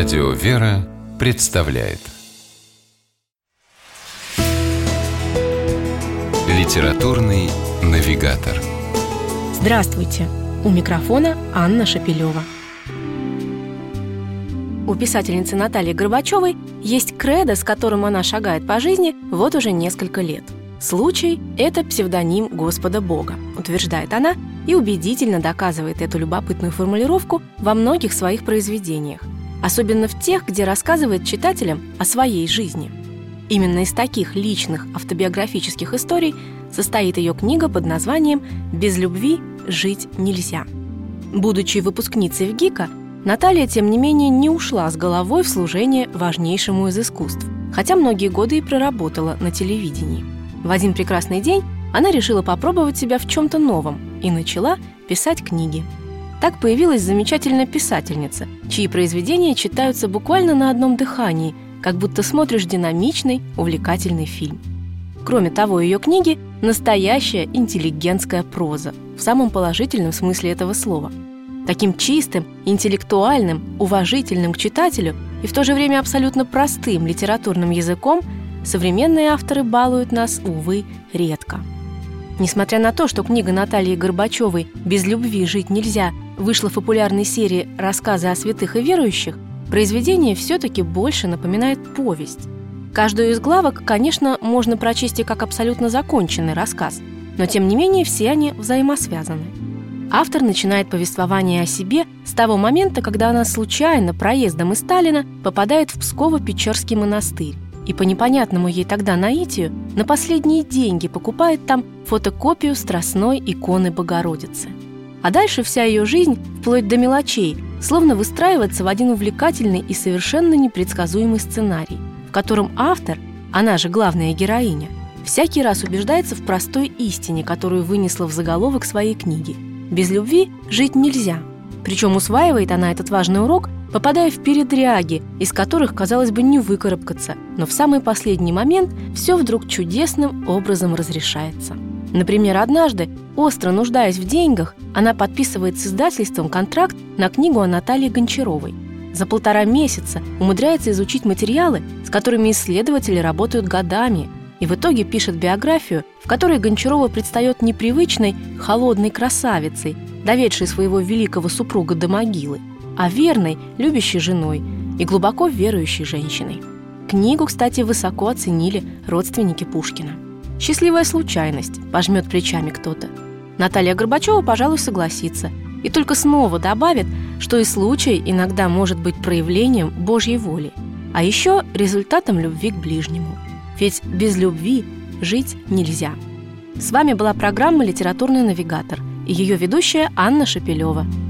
Радио «Вера» представляет Литературный навигатор Здравствуйте! У микрофона Анна Шапилева. У писательницы Натальи Горбачевой есть кредо, с которым она шагает по жизни вот уже несколько лет. Случай – это псевдоним Господа Бога, утверждает она и убедительно доказывает эту любопытную формулировку во многих своих произведениях, особенно в тех, где рассказывает читателям о своей жизни. Именно из таких личных автобиографических историй состоит ее книга под названием «Без любви жить нельзя». Будучи выпускницей в ГИКа, Наталья, тем не менее, не ушла с головой в служение важнейшему из искусств, хотя многие годы и проработала на телевидении. В один прекрасный день она решила попробовать себя в чем-то новом и начала писать книги. Так появилась замечательная писательница, чьи произведения читаются буквально на одном дыхании, как будто смотришь динамичный, увлекательный фильм. Кроме того, ее книги – настоящая интеллигентская проза, в самом положительном смысле этого слова. Таким чистым, интеллектуальным, уважительным к читателю и в то же время абсолютно простым литературным языком современные авторы балуют нас, увы, редко. Несмотря на то, что книга Натальи Горбачевой «Без любви жить нельзя» вышла в популярной серии «Рассказы о святых и верующих», произведение все-таки больше напоминает повесть. Каждую из главок, конечно, можно прочесть и как абсолютно законченный рассказ, но тем не менее все они взаимосвязаны. Автор начинает повествование о себе с того момента, когда она случайно проездом из Сталина попадает в Псково-Печерский монастырь и по непонятному ей тогда наитию на последние деньги покупает там фотокопию страстной иконы Богородицы. А дальше вся ее жизнь, вплоть до мелочей, словно выстраивается в один увлекательный и совершенно непредсказуемый сценарий, в котором автор, она же главная героиня, всякий раз убеждается в простой истине, которую вынесла в заголовок своей книги. Без любви жить нельзя. Причем усваивает она этот важный урок – попадая в передряги, из которых, казалось бы, не выкарабкаться, но в самый последний момент все вдруг чудесным образом разрешается. Например, однажды, остро нуждаясь в деньгах, она подписывает с издательством контракт на книгу о Наталье Гончаровой. За полтора месяца умудряется изучить материалы, с которыми исследователи работают годами, и в итоге пишет биографию, в которой Гончарова предстает непривычной, холодной красавицей, доведшей своего великого супруга до могилы а верной, любящей женой и глубоко верующей женщиной. Книгу, кстати, высоко оценили родственники Пушкина. «Счастливая случайность», – пожмет плечами кто-то. Наталья Горбачева, пожалуй, согласится. И только снова добавит, что и случай иногда может быть проявлением Божьей воли, а еще результатом любви к ближнему. Ведь без любви жить нельзя. С вами была программа «Литературный навигатор» и ее ведущая Анна Шапилева –